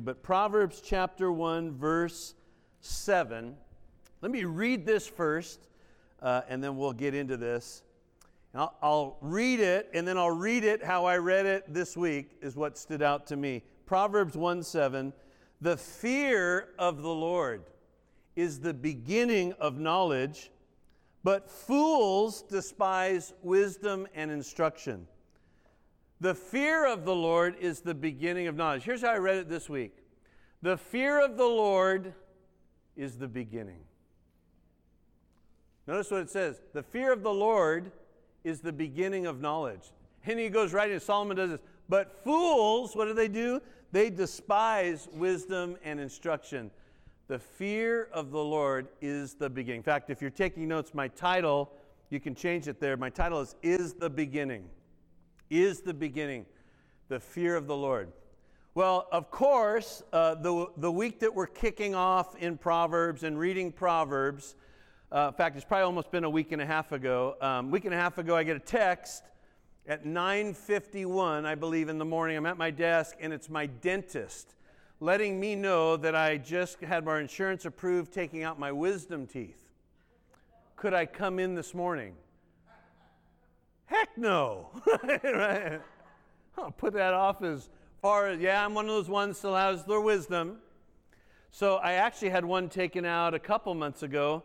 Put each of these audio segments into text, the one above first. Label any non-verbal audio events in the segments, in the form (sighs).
but Proverbs chapter 1, verse 7. Let me read this first, uh, and then we'll get into this. I'll, I'll read it, and then I'll read it how I read it this week, is what stood out to me. Proverbs 1 7. The fear of the Lord is the beginning of knowledge, but fools despise wisdom and instruction. The fear of the Lord is the beginning of knowledge. Here's how I read it this week The fear of the Lord is the beginning. Notice what it says The fear of the Lord is the beginning of knowledge. And he goes right in, Solomon does this. But fools, what do they do? They despise wisdom and instruction. The fear of the Lord is the beginning. In fact, if you're taking notes, my title, you can change it there. My title is Is the Beginning is the beginning, the fear of the Lord. Well, of course, uh, the, the week that we're kicking off in Proverbs and reading Proverbs, uh, in fact, it's probably almost been a week and a half ago. Um, week and a half ago, I get a text at 9:51, I believe, in the morning. I'm at my desk, and it's my dentist letting me know that I just had my insurance approved taking out my wisdom teeth. Could I come in this morning? Heck no. (laughs) right? I'll put that off as far as, yeah, I'm one of those ones still has their wisdom. So I actually had one taken out a couple months ago,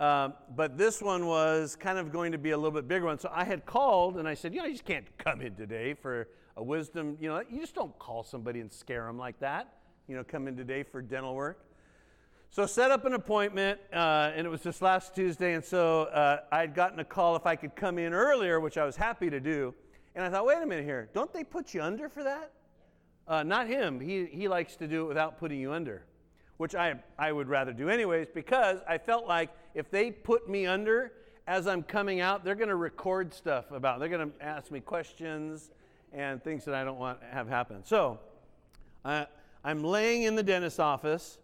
uh, but this one was kind of going to be a little bit bigger one. So I had called and I said, you know, you just can't come in today for a wisdom. You know, you just don't call somebody and scare them like that. You know, come in today for dental work. So set up an appointment, uh, and it was this last Tuesday, and so uh, I'd gotten a call if I could come in earlier, which I was happy to do. And I thought, wait a minute here, don't they put you under for that? Uh, not him. He, he likes to do it without putting you under, which I, I would rather do anyways, because I felt like if they put me under as I'm coming out, they're going to record stuff about. They're going to ask me questions and things that I don't want to have happen. So I'm laying in the dentist's office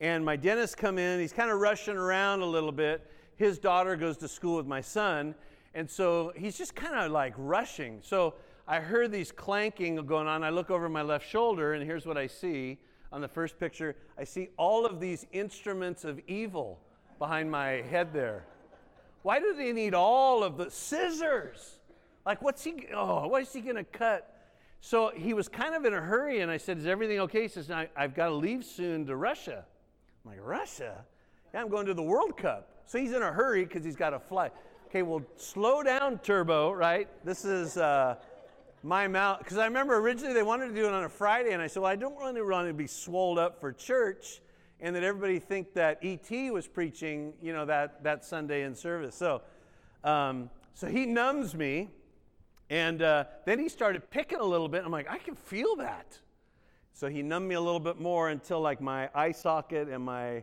and my dentist come in he's kind of rushing around a little bit. His daughter goes to school with my son and so he's just kind of like rushing. So i heard these clanking going on. I look over my left shoulder and here's what i see on the first picture. I see all of these instruments of evil behind my head there. Why do they need all of the scissors? Like what's he oh what is he going to cut? So he was kind of in a hurry and i said is everything okay? He says i've got to leave soon to russia I'm like, Russia? Yeah, I'm going to the World Cup. So he's in a hurry because he's got to fly. Okay, well, slow down, Turbo, right? This is uh, my mouth. Because I remember originally they wanted to do it on a Friday, and I said, well, I don't really want to be swolled up for church and that everybody think that E.T. was preaching, you know, that, that Sunday in service. So, um, so he numbs me, and uh, then he started picking a little bit. I'm like, I can feel that. So he numbed me a little bit more until like my eye socket and my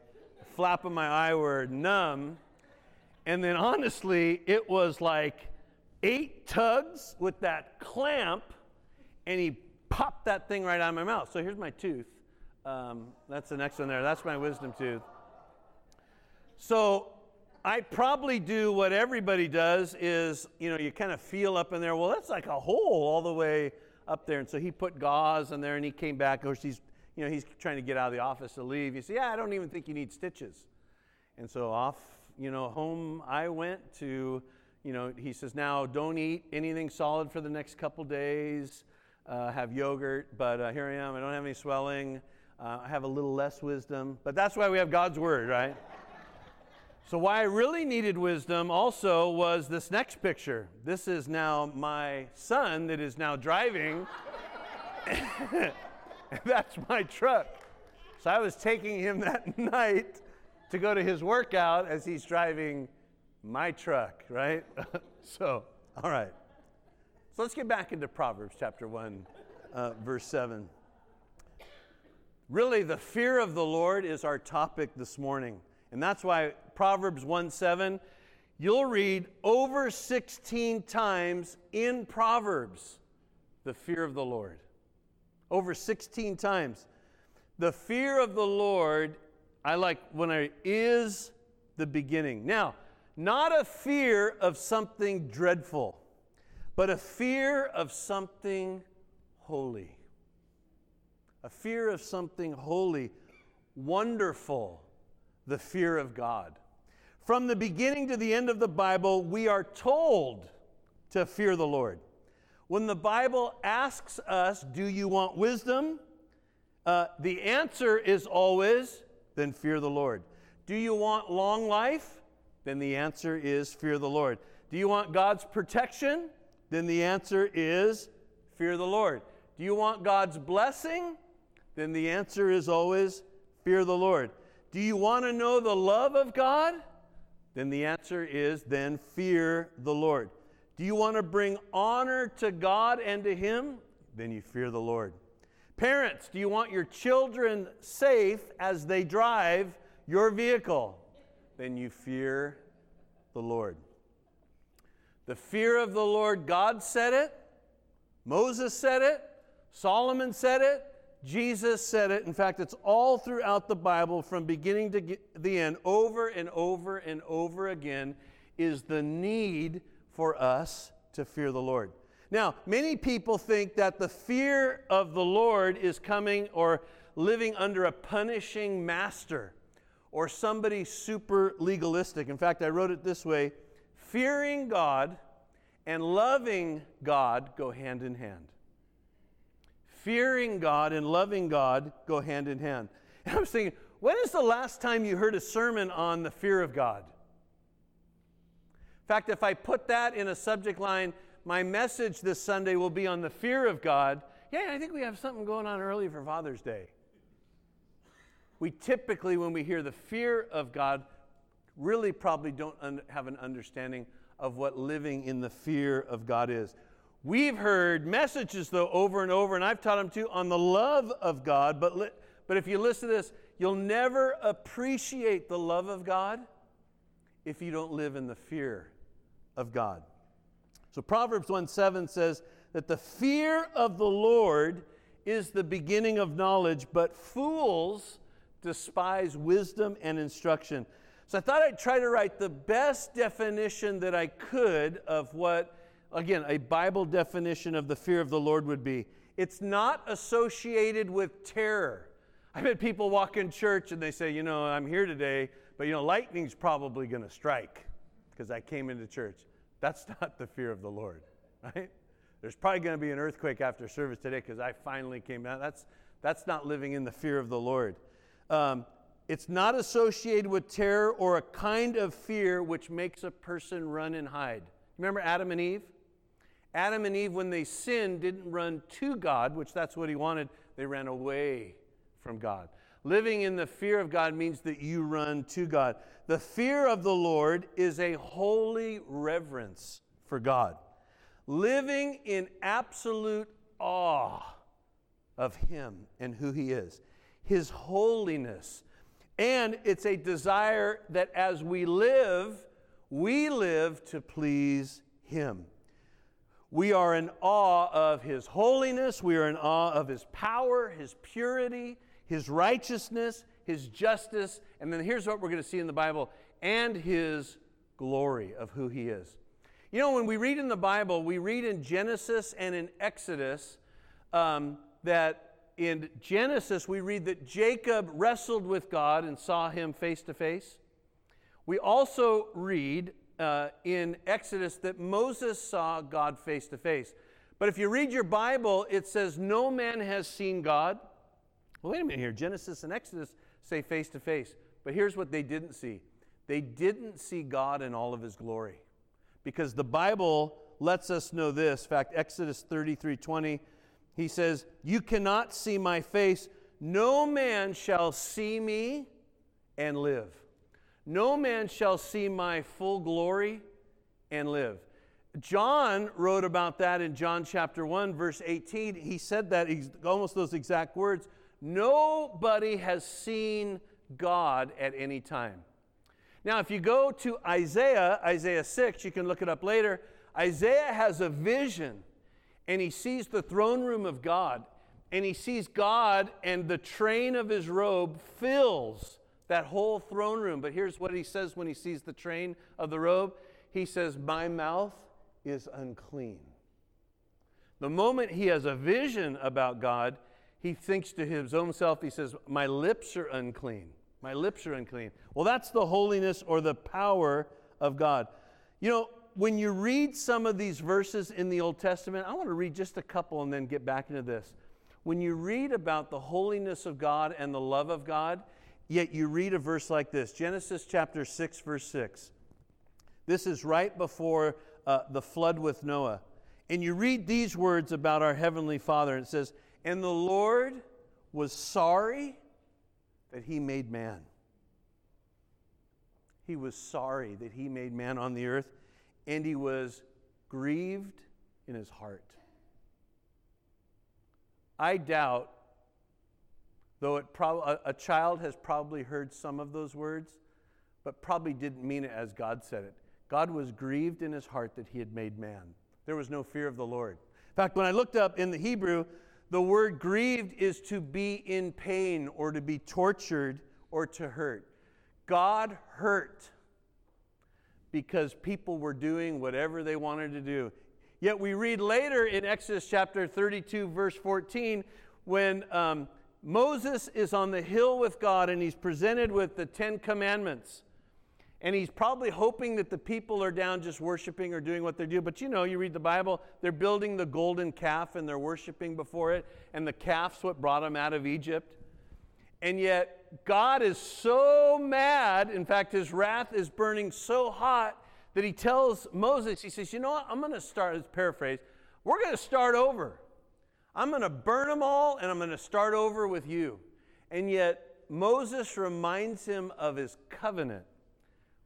flap of my eye were numb. And then honestly, it was like eight tugs with that clamp, and he popped that thing right out of my mouth. So here's my tooth. Um, that's the next one there. That's my wisdom tooth. So I probably do what everybody does is, you know, you kind of feel up in there, well, that's like a hole all the way up there. And so he put gauze in there and he came back. Of course, he's, you know, he's trying to get out of the office to leave. He said, Yeah, I don't even think you need stitches. And so off, you know, home I went to, you know, he says, Now don't eat anything solid for the next couple days. Uh, have yogurt, but uh, here I am. I don't have any swelling. Uh, I have a little less wisdom. But that's why we have God's word, right? So, why I really needed wisdom also was this next picture. This is now my son that is now driving. (laughs) That's my truck. So, I was taking him that (laughs) night to go to his workout as he's driving my truck, right? (laughs) so, all right. So, let's get back into Proverbs chapter 1, uh, verse 7. Really, the fear of the Lord is our topic this morning. And that's why Proverbs 1 7, you'll read over 16 times in Proverbs the fear of the Lord. Over 16 times. The fear of the Lord, I like when I is the beginning. Now, not a fear of something dreadful, but a fear of something holy. a fear of something holy, wonderful, the fear of God. From the beginning to the end of the Bible, we are told to fear the Lord. When the Bible asks us, Do you want wisdom? Uh, the answer is always, Then fear the Lord. Do you want long life? Then the answer is, Fear the Lord. Do you want God's protection? Then the answer is, Fear the Lord. Do you want God's blessing? Then the answer is always, Fear the Lord. Do you want to know the love of God? Then the answer is, Then fear the Lord. Do you want to bring honor to God and to Him? Then you fear the Lord. Parents, do you want your children safe as they drive your vehicle? Then you fear the Lord. The fear of the Lord, God said it, Moses said it, Solomon said it, Jesus said it. In fact, it's all throughout the Bible from beginning to the end, over and over and over again, is the need for us to fear the Lord. Now, many people think that the fear of the Lord is coming or living under a punishing master or somebody super legalistic. In fact, I wrote it this way fearing God and loving God go hand in hand. Fearing God and loving God go hand in hand. (laughs) And I was thinking, when is the last time you heard a sermon on the fear of God? In fact, if I put that in a subject line, my message this Sunday will be on the fear of God. Yeah, I think we have something going on early for Father's Day. We typically, when we hear the fear of God, really probably don't un- have an understanding of what living in the fear of God is. We've heard messages, though, over and over, and I've taught them too, on the love of God. But, li- but if you listen to this, you'll never appreciate the love of God if you don't live in the fear of God. So Proverbs 1 7 says that the fear of the Lord is the beginning of knowledge, but fools despise wisdom and instruction. So I thought I'd try to write the best definition that I could of what, again, a Bible definition of the fear of the Lord would be. It's not associated with terror. I've had people walk in church and they say, you know, I'm here today, but you know, lightning's probably going to strike because I came into church. That's not the fear of the Lord, right? There's probably going to be an earthquake after service today because I finally came out. That's, that's not living in the fear of the Lord. Um, it's not associated with terror or a kind of fear which makes a person run and hide. Remember Adam and Eve? Adam and Eve, when they sinned, didn't run to God, which that's what he wanted. They ran away from God. Living in the fear of God means that you run to God. The fear of the Lord is a holy reverence for God. Living in absolute awe of Him and who He is, His holiness. And it's a desire that as we live, we live to please Him. We are in awe of His holiness, we are in awe of His power, His purity his righteousness, his justice, and then here's what we're going to see in the Bible and his glory of who he is. You know, when we read in the Bible, we read in Genesis and in Exodus um, that in Genesis we read that Jacob wrestled with God and saw him face to face. We also read uh, in Exodus that Moses saw God face to face. But if you read your Bible, it says, No man has seen God. Well, wait a minute here. Genesis and Exodus say face to face. But here's what they didn't see they didn't see God in all of his glory. Because the Bible lets us know this. In fact, Exodus 33 20, he says, You cannot see my face. No man shall see me and live. No man shall see my full glory and live. John wrote about that in John chapter 1, verse 18. He said that, almost those exact words. Nobody has seen God at any time. Now, if you go to Isaiah, Isaiah 6, you can look it up later. Isaiah has a vision and he sees the throne room of God and he sees God and the train of his robe fills that whole throne room. But here's what he says when he sees the train of the robe he says, My mouth is unclean. The moment he has a vision about God, he thinks to his own self, he says, My lips are unclean. My lips are unclean. Well, that's the holiness or the power of God. You know, when you read some of these verses in the Old Testament, I want to read just a couple and then get back into this. When you read about the holiness of God and the love of God, yet you read a verse like this Genesis chapter 6, verse 6. This is right before uh, the flood with Noah. And you read these words about our Heavenly Father, and it says, And the Lord was sorry that he made man. He was sorry that he made man on the earth, and he was grieved in his heart. I doubt, though a, a child has probably heard some of those words, but probably didn't mean it as God said it. God was grieved in his heart that he had made man. There was no fear of the Lord. In fact, when I looked up in the Hebrew, the word grieved is to be in pain or to be tortured or to hurt. God hurt because people were doing whatever they wanted to do. Yet we read later in Exodus chapter 32, verse 14, when um, Moses is on the hill with God and he's presented with the Ten Commandments. And he's probably hoping that the people are down just worshiping or doing what they do. But you know, you read the Bible, they're building the golden calf and they're worshiping before it. And the calf's what brought them out of Egypt. And yet, God is so mad. In fact, his wrath is burning so hot that he tells Moses, he says, You know what? I'm going to start, let's paraphrase, we're going to start over. I'm going to burn them all and I'm going to start over with you. And yet, Moses reminds him of his covenant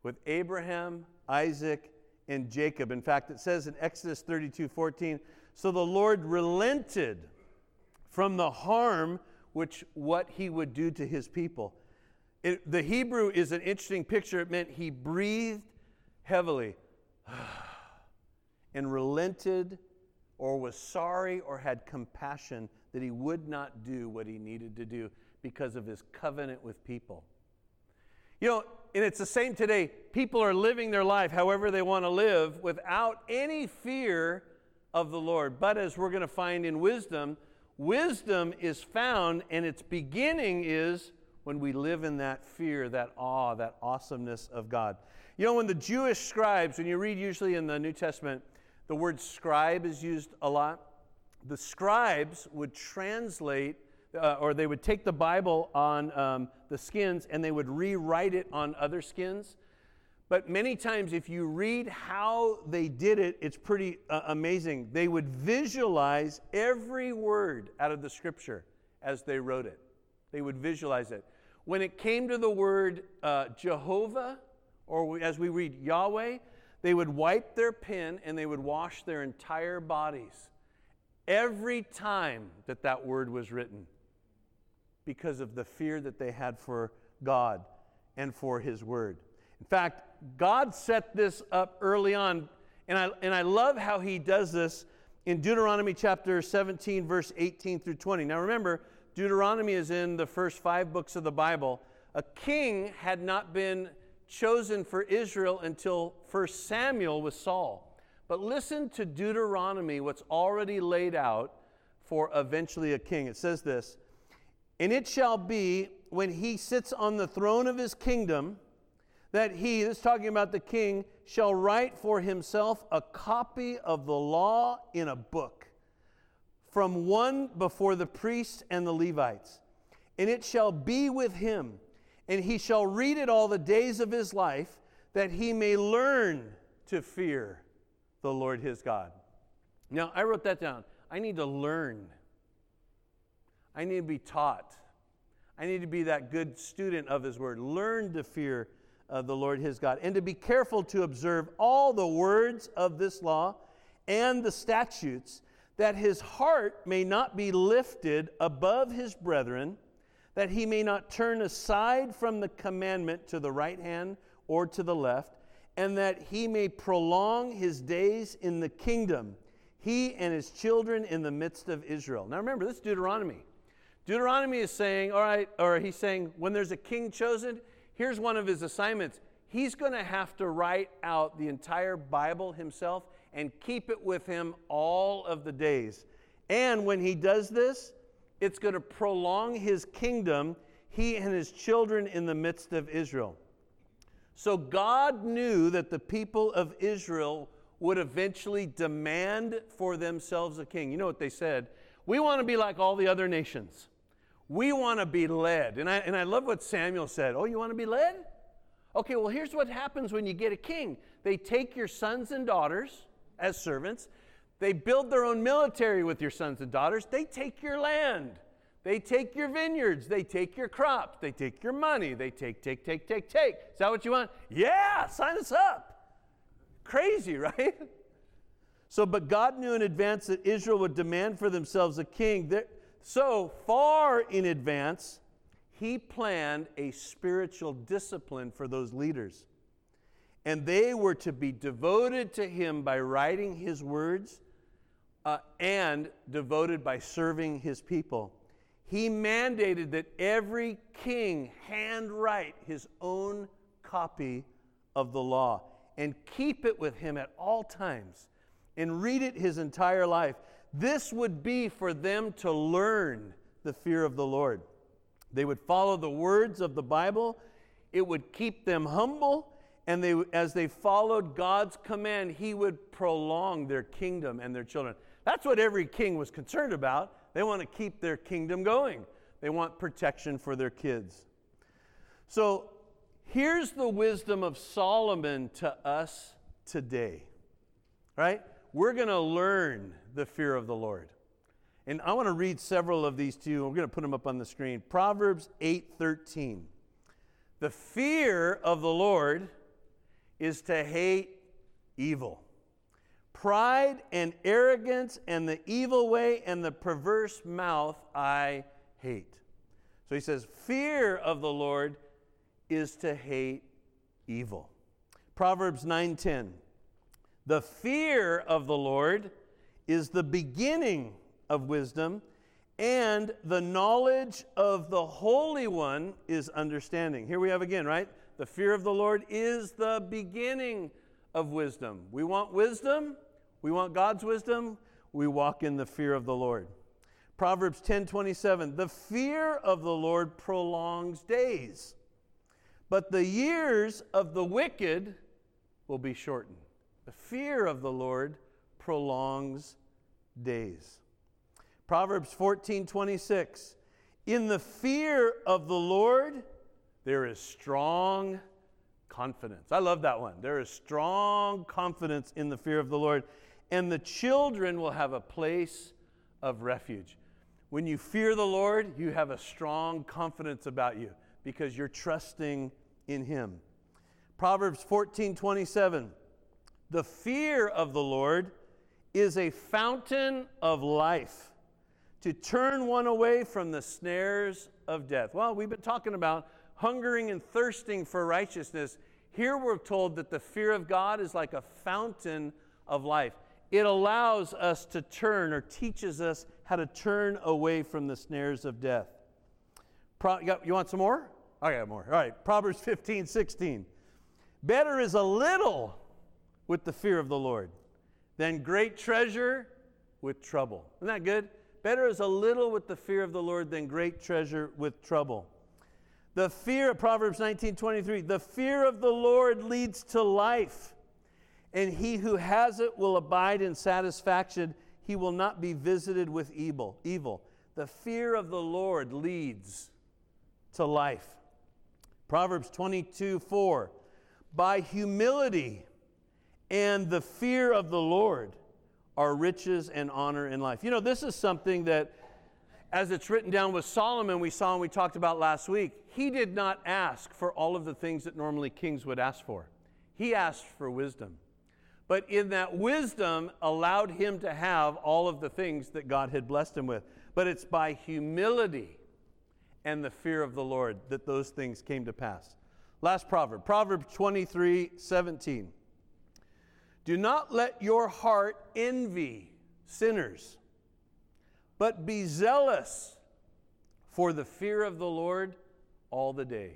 with Abraham, Isaac, and Jacob. In fact, it says in Exodus 32 14, so the Lord relented from the harm which what he would do to his people. It, the Hebrew is an interesting picture. It meant he breathed heavily (sighs) and relented or was sorry or had compassion that he would not do what he needed to do because of his covenant with people. You know, and it's the same today. People are living their life however they want to live without any fear of the Lord. But as we're going to find in wisdom, wisdom is found and its beginning is when we live in that fear, that awe, that awesomeness of God. You know, when the Jewish scribes, when you read usually in the New Testament, the word scribe is used a lot. The scribes would translate uh, or they would take the Bible on um, the skins and they would rewrite it on other skins. But many times, if you read how they did it, it's pretty uh, amazing. They would visualize every word out of the scripture as they wrote it. They would visualize it. When it came to the word uh, Jehovah, or as we read Yahweh, they would wipe their pen and they would wash their entire bodies every time that that word was written because of the fear that they had for God and for His Word. In fact, God set this up early on, and I, and I love how He does this in Deuteronomy chapter 17, verse 18 through 20. Now remember, Deuteronomy is in the first five books of the Bible. A king had not been chosen for Israel until 1 Samuel with Saul. But listen to Deuteronomy, what's already laid out for eventually a king. It says this and it shall be when he sits on the throne of his kingdom that he, this is talking about the king, shall write for himself a copy of the law in a book from one before the priests and the Levites. And it shall be with him, and he shall read it all the days of his life, that he may learn to fear the Lord his God. Now, I wrote that down. I need to learn I need to be taught. I need to be that good student of His Word. Learn to fear uh, the Lord his God, and to be careful to observe all the words of this law and the statutes, that his heart may not be lifted above his brethren, that he may not turn aside from the commandment to the right hand or to the left, and that he may prolong his days in the kingdom, he and his children in the midst of Israel. Now remember, this is Deuteronomy. Deuteronomy is saying, all right, or he's saying, when there's a king chosen, here's one of his assignments. He's going to have to write out the entire Bible himself and keep it with him all of the days. And when he does this, it's going to prolong his kingdom, he and his children in the midst of Israel. So God knew that the people of Israel would eventually demand for themselves a king. You know what they said? We want to be like all the other nations. We want to be led. And I, and I love what Samuel said. Oh, you want to be led? Okay, well, here's what happens when you get a king they take your sons and daughters as servants, they build their own military with your sons and daughters, they take your land. They take your vineyards, they take your crops, they take your money, they take, take, take, take, take. Is that what you want? Yeah, sign us up. Crazy, (laughs) right? So, but God knew in advance that Israel would demand for themselves a king. So far in advance, he planned a spiritual discipline for those leaders. And they were to be devoted to him by writing his words uh, and devoted by serving his people. He mandated that every king handwrite his own copy of the law and keep it with him at all times and read it his entire life. This would be for them to learn the fear of the Lord. They would follow the words of the Bible, it would keep them humble, and they, as they followed God's command, He would prolong their kingdom and their children. That's what every king was concerned about. They want to keep their kingdom going, they want protection for their kids. So here's the wisdom of Solomon to us today, right? we're going to learn the fear of the Lord. And I want to read several of these to you. We're going to put them up on the screen. Proverbs 8:13. The fear of the Lord is to hate evil. Pride and arrogance and the evil way and the perverse mouth I hate. So he says, fear of the Lord is to hate evil. Proverbs 9:10. The fear of the Lord is the beginning of wisdom, and the knowledge of the Holy One is understanding. Here we have again, right? The fear of the Lord is the beginning of wisdom. We want wisdom, we want God's wisdom, we walk in the fear of the Lord. Proverbs 10:27 The fear of the Lord prolongs days, but the years of the wicked will be shortened. The fear of the Lord prolongs days. Proverbs 14 26. In the fear of the Lord, there is strong confidence. I love that one. There is strong confidence in the fear of the Lord, and the children will have a place of refuge. When you fear the Lord, you have a strong confidence about you because you're trusting in Him. Proverbs 14 27. The fear of the Lord is a fountain of life to turn one away from the snares of death. Well, we've been talking about hungering and thirsting for righteousness. Here we're told that the fear of God is like a fountain of life. It allows us to turn or teaches us how to turn away from the snares of death. Pro, you want some more? I got more. All right, Proverbs 15, 16. Better is a little with the fear of the Lord than great treasure with trouble. Isn't that good? Better is a little with the fear of the Lord than great treasure with trouble. The fear of Proverbs 19:23, the fear of the Lord leads to life, and he who has it will abide in satisfaction. He will not be visited with evil. Evil. The fear of the Lord leads to life. Proverbs 22 4. By humility and the fear of the Lord are riches and honor in life. You know, this is something that, as it's written down with Solomon, we saw and we talked about last week, he did not ask for all of the things that normally kings would ask for. He asked for wisdom. But in that wisdom, allowed him to have all of the things that God had blessed him with. But it's by humility and the fear of the Lord that those things came to pass. Last proverb, Proverbs 23 17. Do not let your heart envy sinners, but be zealous for the fear of the Lord all the day.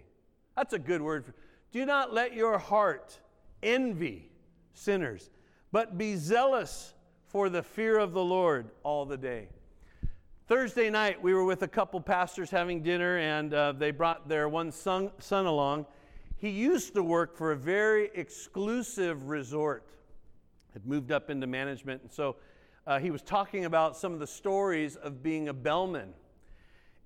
That's a good word. Do not let your heart envy sinners, but be zealous for the fear of the Lord all the day. Thursday night, we were with a couple pastors having dinner, and uh, they brought their one son, son along. He used to work for a very exclusive resort, had moved up into management, and so uh, he was talking about some of the stories of being a bellman.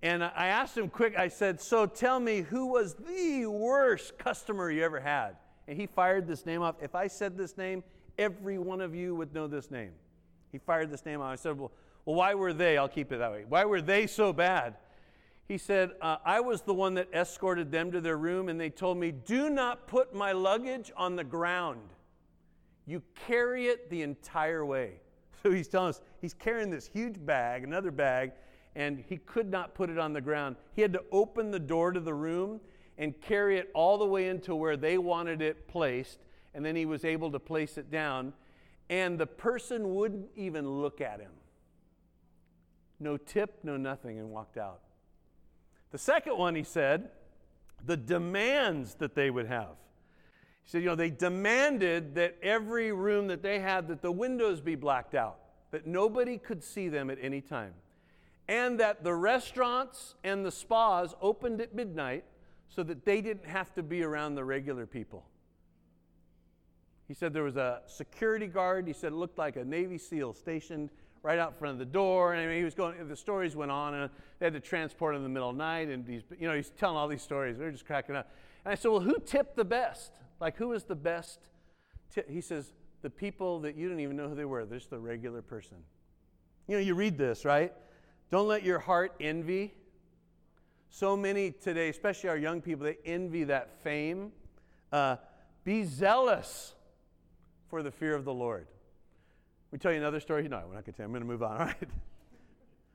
And I asked him quick, I said, So tell me, who was the worst customer you ever had? And he fired this name off. If I said this name, every one of you would know this name. He fired this name off. I said, Well, well why were they? I'll keep it that way. Why were they so bad? He said, uh, I was the one that escorted them to their room, and they told me, Do not put my luggage on the ground. You carry it the entire way. (laughs) So he's telling us he's carrying this huge bag, another bag, and he could not put it on the ground. He had to open the door to the room and carry it all the way into where they wanted it placed, and then he was able to place it down, and the person wouldn't even look at him. No tip, no nothing, and walked out. The second one, he said, the demands that they would have. He said, you know, they demanded that every room that they had, that the windows be blacked out, that nobody could see them at any time. And that the restaurants and the spas opened at midnight so that they didn't have to be around the regular people. He said there was a security guard. He said it looked like a Navy SEAL stationed right out front of the door. And I mean, he was going, the stories went on, and they had to transport him in the middle of the night. And he's, you know, he's telling all these stories. They're just cracking up. And I said, Well, who tipped the best? Like, who is the best? He says, the people that you didn't even know who they were. They're just the regular person. You know, you read this, right? Don't let your heart envy. So many today, especially our young people, they envy that fame. Uh, be zealous for the fear of the Lord. We tell you another story. No, we're not going to tell. I'm going to move on. (laughs) All right.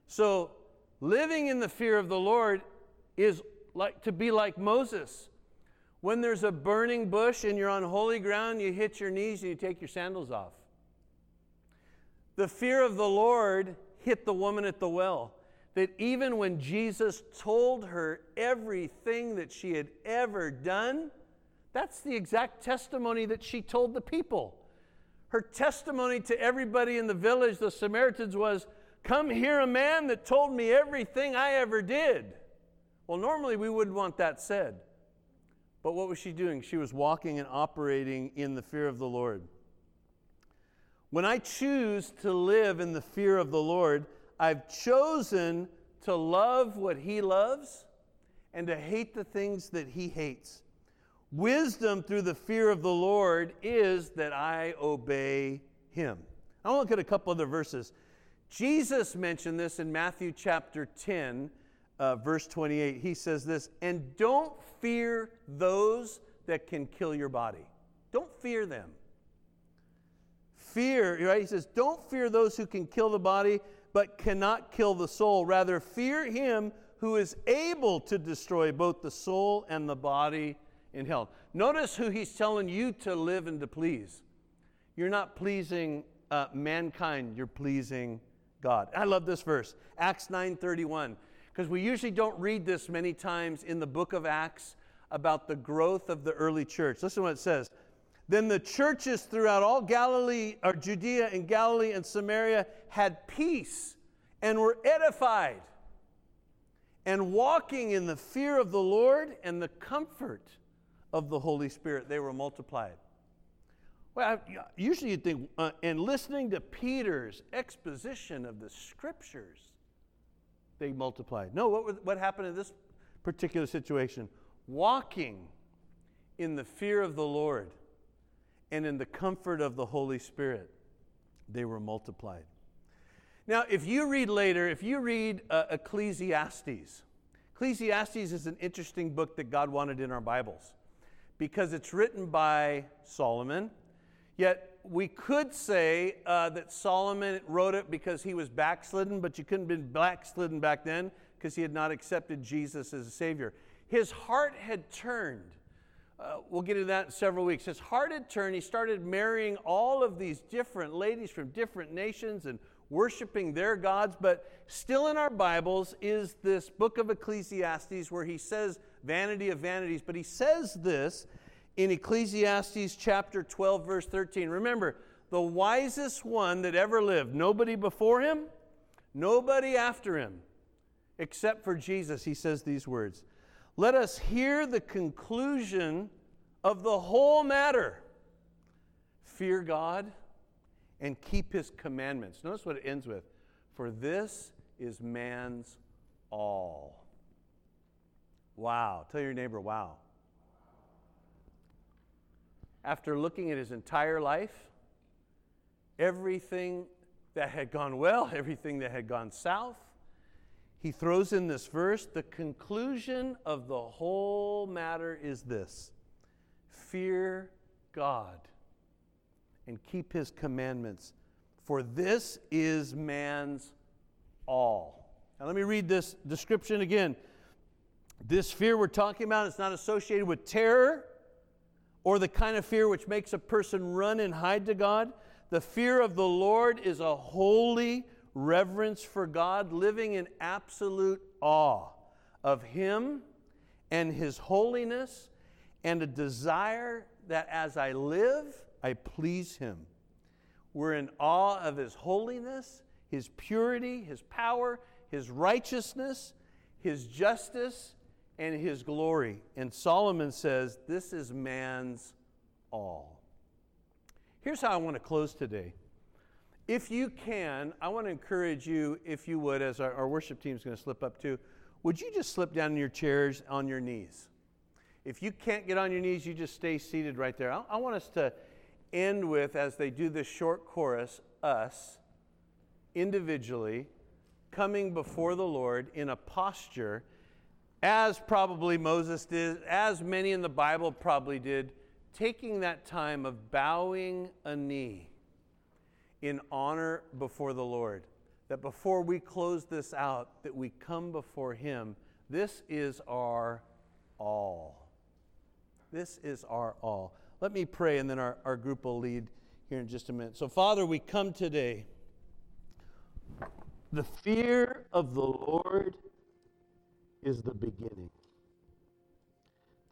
So, living in the fear of the Lord is like to be like Moses. When there's a burning bush and you're on holy ground, you hit your knees and you take your sandals off. The fear of the Lord hit the woman at the well. That even when Jesus told her everything that she had ever done, that's the exact testimony that she told the people. Her testimony to everybody in the village, the Samaritans, was, Come hear a man that told me everything I ever did. Well, normally we wouldn't want that said. But what was she doing? She was walking and operating in the fear of the Lord. When I choose to live in the fear of the Lord, I've chosen to love what He loves and to hate the things that He hates. Wisdom through the fear of the Lord is that I obey Him. I want to look at a couple other verses. Jesus mentioned this in Matthew chapter 10, uh, verse 28. He says this, and don't fear those that can kill your body. Don't fear them. Fear, right? He says, don't fear those who can kill the body, but cannot kill the soul. Rather, fear him who is able to destroy both the soul and the body in hell. Notice who he's telling you to live and to please. You're not pleasing uh, mankind, you're pleasing God. I love this verse, Acts 9:31 because we usually don't read this many times in the book of Acts about the growth of the early church. Listen to what it says. Then the churches throughout all Galilee, or Judea and Galilee and Samaria had peace and were edified and walking in the fear of the Lord and the comfort of the Holy Spirit. They were multiplied. Well, usually you'd think, uh, and listening to Peter's exposition of the scriptures, they multiplied. No, what, what happened in this particular situation? Walking in the fear of the Lord and in the comfort of the Holy Spirit, they were multiplied. Now, if you read later, if you read uh, Ecclesiastes, Ecclesiastes is an interesting book that God wanted in our Bibles because it's written by Solomon, yet we could say uh, that Solomon wrote it because he was backslidden, but you couldn't have been backslidden back then because he had not accepted Jesus as a Savior. His heart had turned. Uh, we'll get into that in several weeks. His heart had turned. He started marrying all of these different ladies from different nations and worshiping their gods. But still in our Bibles is this book of Ecclesiastes where he says vanity of vanities. But he says this in Ecclesiastes chapter 12, verse 13. Remember, the wisest one that ever lived, nobody before him, nobody after him except for Jesus, he says these words Let us hear the conclusion of the whole matter. Fear God and keep his commandments. Notice what it ends with For this is man's all. Wow. Tell your neighbor, wow. After looking at his entire life, everything that had gone well, (laughs) everything that had gone south, he throws in this verse the conclusion of the whole matter is this fear God and keep his commandments, for this is man's all. Now, let me read this description again. This fear we're talking about is not associated with terror or the kind of fear which makes a person run and hide to God. The fear of the Lord is a holy reverence for God, living in absolute awe of Him and His holiness, and a desire that as I live, I please Him. We're in awe of His holiness, His purity, His power, His righteousness, His justice, and His glory. And Solomon says, This is man's all. Here's how I want to close today. If you can, I want to encourage you, if you would, as our, our worship team is going to slip up too, would you just slip down in your chairs on your knees? If you can't get on your knees, you just stay seated right there. I, I want us to end with, as they do this short chorus, us individually coming before the Lord in a posture, as probably Moses did, as many in the Bible probably did, taking that time of bowing a knee in honor before the Lord. That before we close this out, that we come before Him. This is our all. This is our all. Let me pray, and then our, our group will lead here in just a minute. So, Father, we come today. The fear of the Lord is the beginning.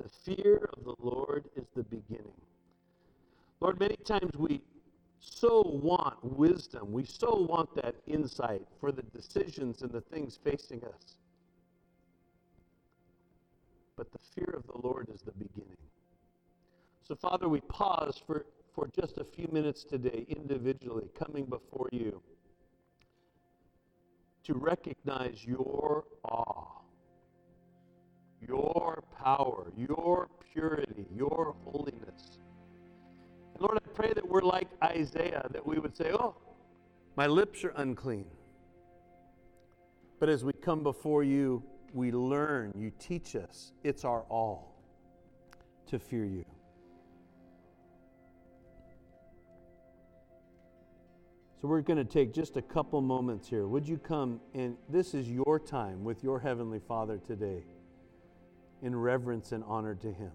The fear of the Lord is the beginning. Lord, many times we so want wisdom. We so want that insight for the decisions and the things facing us. But the fear of the Lord is the beginning. So, Father, we pause for, for just a few minutes today, individually, coming before you to recognize your awe, your power, your purity, your holiness. Lord, I pray that we're like Isaiah, that we would say, Oh, my lips are unclean. But as we come before you, we learn, you teach us, it's our all to fear you. So we're going to take just a couple moments here. Would you come and this is your time with your Heavenly Father today in reverence and honor to Him.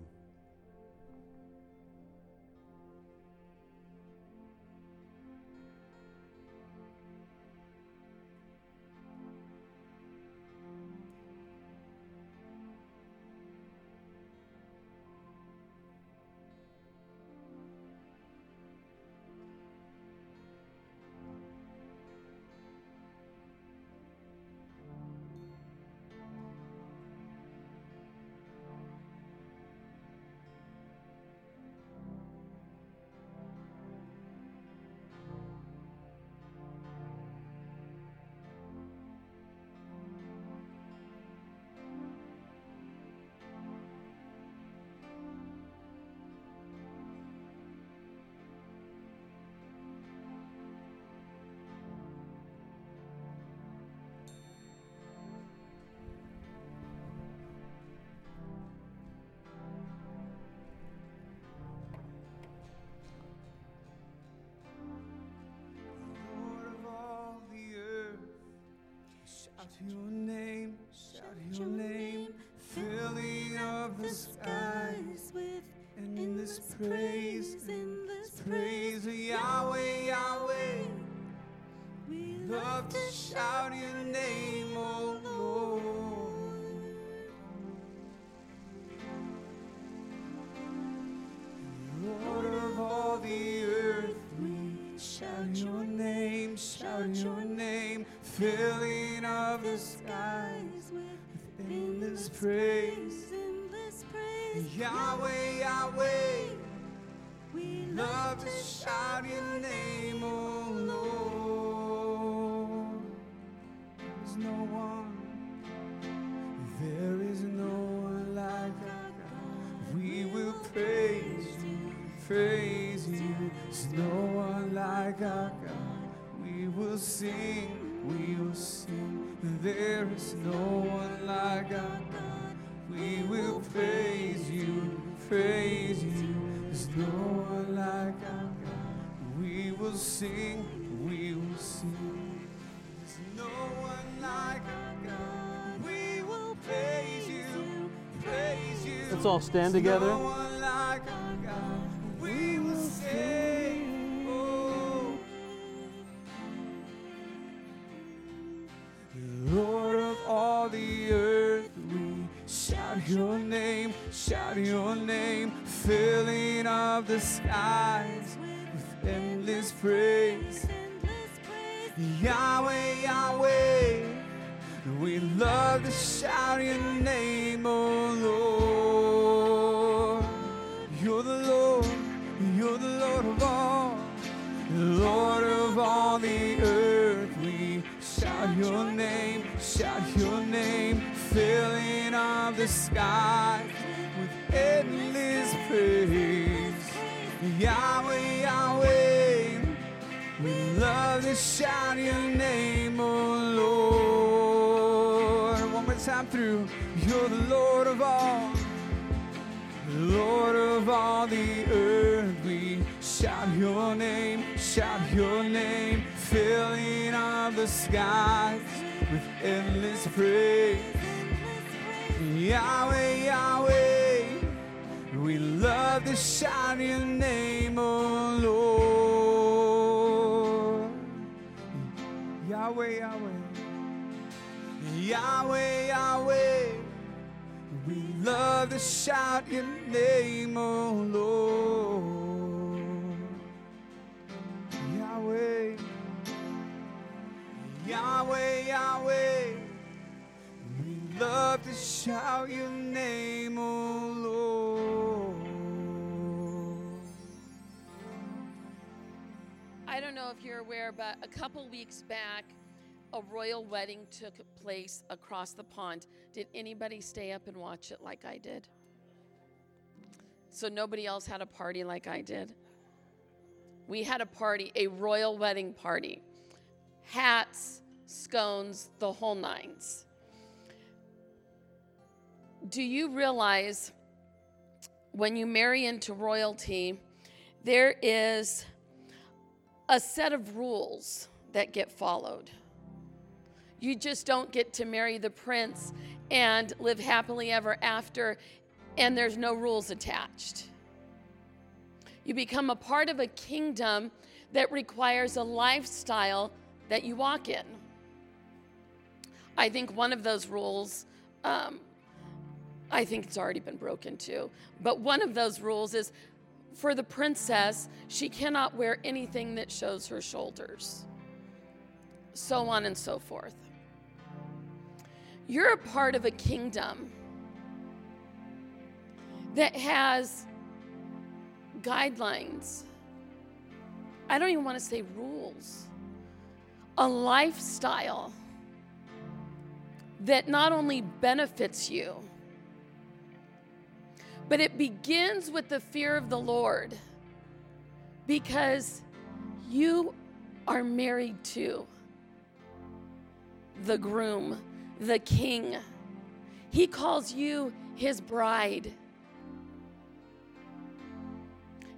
To shout your name, oh Lord. There's no one, there is no one like our God. We will praise you, praise you. There's no one like our God. We will sing, we will sing. There is no one like our God. We will praise you, praise you. There's no one like our God. We will sing, we will sing. There's no one like our God. We will praise you, praise you. Let's all stand There's together. No one like. We will sing. Oh. Lord of all the earth, we shout your name, shout your name, filling of the skies with endless praise. Yahweh, Yahweh, we love to shout your name, oh Lord. You're the Lord, you're the Lord of all, Lord of all the earth. We shout your name, shout your name, filling of the with endless praise. Yahweh, Yahweh. We love to shout your name, oh Lord. One more time through. You're the Lord of all, Lord of all the earth. We shout your name, shout your name, filling of the skies with endless praise. Yahweh, Yahweh. We love to shout your name, oh Lord. Yahweh, Yahweh. Yahweh, Yahweh. We love to shout your name, oh Lord. Yahweh. Yahweh, Yahweh. We love to shout your name, oh Lord. I don't know if you're aware, but a couple weeks back, a royal wedding took place across the pond. Did anybody stay up and watch it like I did? So nobody else had a party like I did. We had a party, a royal wedding party. Hats, scones, the whole nines. Do you realize when you marry into royalty, there is a set of rules that get followed. You just don't get to marry the prince and live happily ever after, and there's no rules attached. You become a part of a kingdom that requires a lifestyle that you walk in. I think one of those rules, um, I think it's already been broken too, but one of those rules is for the princess, she cannot wear anything that shows her shoulders, so on and so forth. You're a part of a kingdom that has guidelines. I don't even want to say rules, a lifestyle that not only benefits you, but it begins with the fear of the Lord because you are married to the groom, the king. He calls you his bride.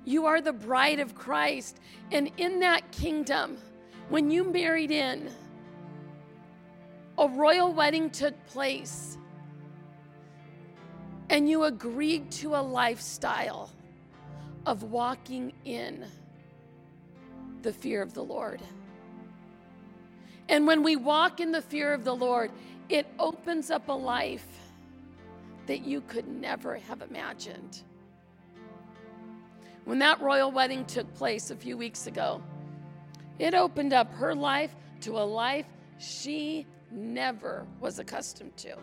You are the bride of Christ. And in that kingdom, when you married in, a royal wedding took place and you agreed to a lifestyle of walking in the fear of the Lord. And when we walk in the fear of the Lord, it opens up a life that you could never have imagined. When that royal wedding took place a few weeks ago, it opened up her life to a life she never was accustomed to.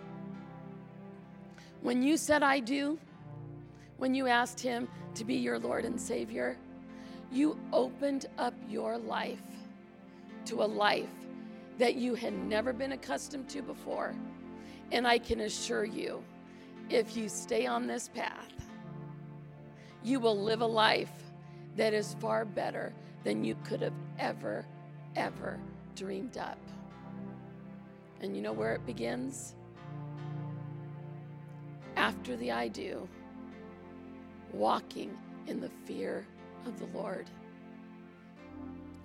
When you said, I do, when you asked Him to be your Lord and Savior, you opened up your life to a life that you had never been accustomed to before. And I can assure you, if you stay on this path, you will live a life that is far better than you could have ever, ever dreamed up. And you know where it begins? After the I do, walking in the fear of the Lord.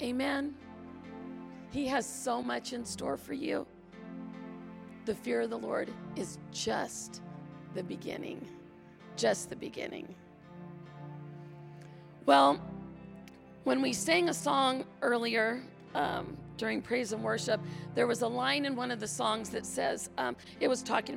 Amen. He has so much in store for you. The fear of the Lord is just the beginning. Just the beginning. Well, when we sang a song earlier um, during praise and worship, there was a line in one of the songs that says, um, it was talking